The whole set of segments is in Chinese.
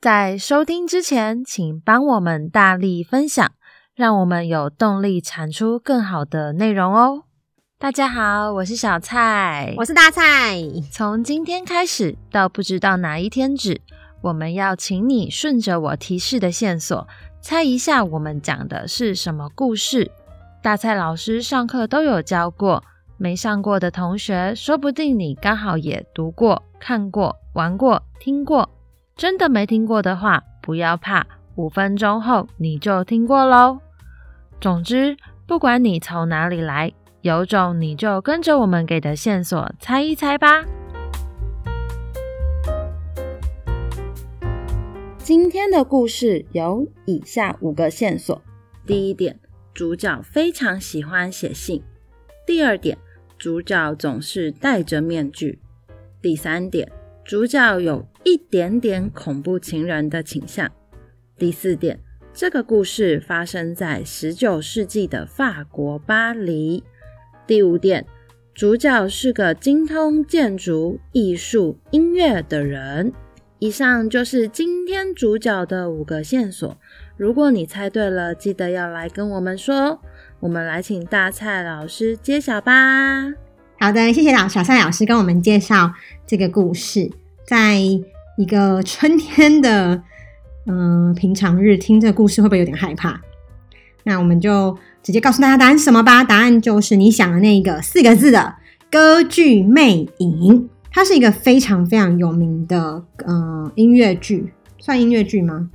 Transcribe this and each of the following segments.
在收听之前，请帮我们大力分享，让我们有动力产出更好的内容哦。大家好，我是小蔡，我是大蔡。从今天开始到不知道哪一天止，我们要请你顺着我提示的线索，猜一下我们讲的是什么故事。大蔡老师上课都有教过，没上过的同学，说不定你刚好也读过、看过、玩过、听过。真的没听过的话，不要怕，五分钟后你就听过喽。总之，不管你从哪里来，有种你就跟着我们给的线索猜一猜吧。今天的故事有以下五个线索：第一点，主角非常喜欢写信；第二点，主角总是戴着面具；第三点，主角有一点点恐怖情人的倾向。第四点，这个故事发生在十九世纪的法国巴黎。第五点，主角是个精通建筑、艺术、音乐的人。以上就是今天主角的五个线索。如果你猜对了，记得要来跟我们说。我们来请大蔡老师揭晓吧。好的，谢谢老小蔡老师跟我们介绍这个故事。在一个春天的嗯、平常日，听这个故事会不会有点害怕？那我们就直接告诉大家答案什么吧。答案就是你想的那个四个字的《歌剧魅影》，它是一个非常非常有名的嗯、音乐剧，算音乐剧吗？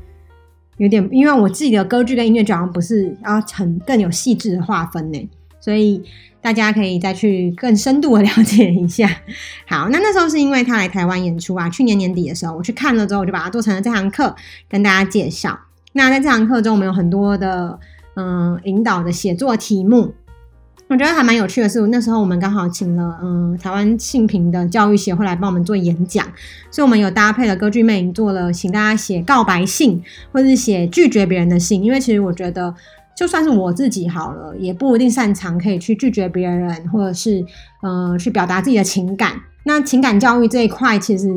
有点，因为我自己的歌剧跟音乐剧好像不是啊很更有细致的划分呢，所以。大家可以再去更深度的了解一下。好，那那时候是因为他来台湾演出啊，去年年底的时候我去看了之后，我就把它做成了这堂课跟大家介绍。那在这堂课中，我们有很多的嗯、引导的写作题目，我觉得还蛮有趣的是，那时候我们刚好请了嗯、台湾性平的教育协会来帮我们做演讲，所以我们有搭配了歌剧魅影做了，请大家写告白信或者是写拒绝别人的信，因为其实我觉得。就算是我自己好了，也不一定擅长可以去拒绝别人，或者是呃去表达自己的情感。那情感教育这一块，其实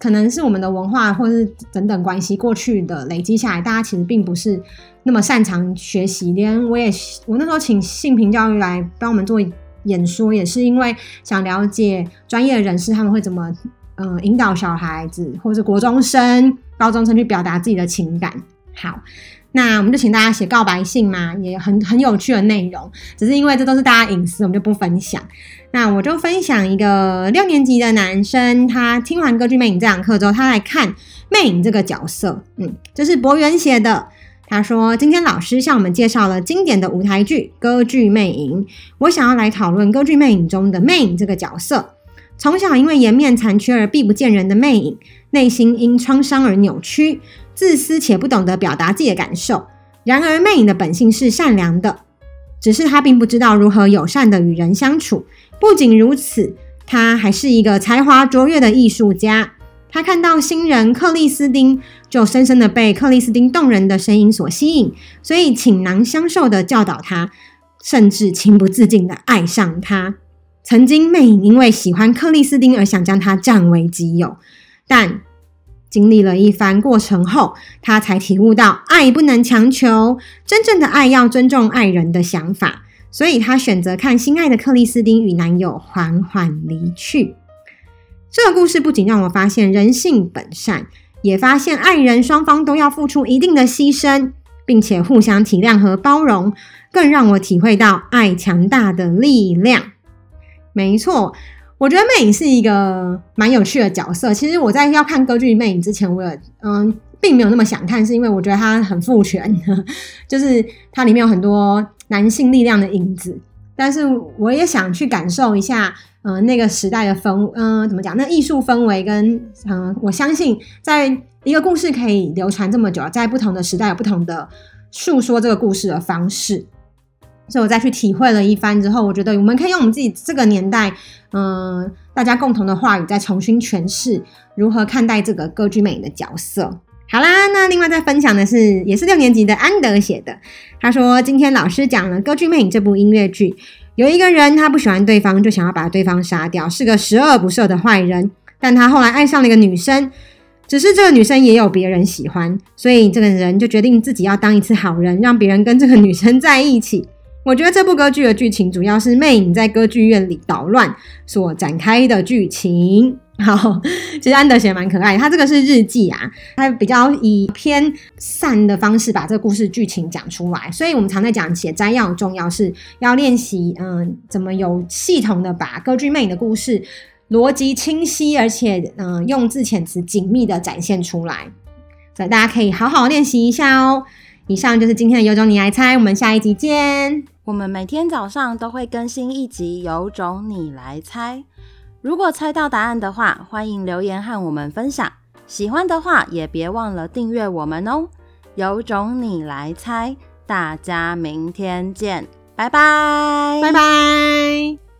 可能是我们的文化或是等等关系过去的累积下来，大家其实并不是那么擅长学习。连我也，我那时候请性平教育来帮我们做演说，也是因为想了解专业人士他们会怎么呃引导小孩子，或者是国中生、高中生去表达自己的情感。好。那我们就请大家写告白信嘛，也很很有趣的内容。只是因为这都是大家隐私，我们就不分享。那我就分享一个六年级的男生，他听完歌剧魅影这堂课之后，他来看魅影这个角色。嗯，这是博元写的。他说：“今天老师向我们介绍了经典的舞台剧《歌剧魅影》，我想要来讨论歌剧魅影中的魅影这个角色。从小因为颜面残缺而避不见人的魅影，内心因创伤而扭曲。”自私且不懂得表达自己的感受。然而，魅影的本性是善良的，只是他并不知道如何友善的与人相处。不仅如此，他还是一个才华卓越的艺术家。他看到新人克里斯汀，就深深的被克里斯汀动人的声音所吸引，所以倾囊相授的教导他，甚至情不自禁的爱上他。曾经，魅影因为喜欢克里斯汀而想将他占为己有，但。经历了一番过程后，他才体悟到爱不能强求，真正的爱要尊重爱人的想法，所以他选择看心爱的克里斯汀与男友缓缓离去。这个故事不仅让我发现人性本善，也发现爱人双方都要付出一定的牺牲，并且互相体谅和包容，更让我体会到爱强大的力量。没错。我觉得魅影是一个蛮有趣的角色。其实我在要看歌剧魅影之前，我也嗯并没有那么想看，是因为我觉得它很父权，就是它里面有很多男性力量的影子。但是我也想去感受一下，嗯、那个时代的氛，嗯、怎么讲？那艺术氛围跟嗯、我相信在一个故事可以流传这么久，在不同的时代有不同的诉说这个故事的方式。所以我再去体会了一番之后，我觉得我们可以用我们自己这个年代，嗯、大家共同的话语，再重新诠释如何看待这个歌剧魅影的角色。好啦，那另外再分享的是，也是六年级的安德写的。他说，今天老师讲了《歌剧魅影》这部音乐剧，有一个人他不喜欢对方，就想要把对方杀掉，是个十恶不赦的坏人。但他后来爱上了一个女生。只是这个女生也有别人喜欢，所以这个人就决定自己要当一次好人，让别人跟这个女生在一起。我觉得这部歌剧的剧情主要是魅影在歌剧院里捣乱所展开的剧情。好，其实安德写蛮可爱的，他这个是日记啊，他比较以偏散的方式把这个故事剧情讲出来，所以我们常在讲写摘要重要是要练习，嗯，怎么有系统的把歌剧魅影的故事逻辑清晰，而且嗯用字遣词紧密的展现出来，所以大家可以好好练习一下哦。以上就是今天的有种你来猜，我们下一集见。我们每天早上都会更新一集，有种你来猜。如果猜到答案的话，欢迎留言和我们分享。喜欢的话，也别忘了订阅我们哦。有种你来猜，大家明天见，拜拜，拜拜。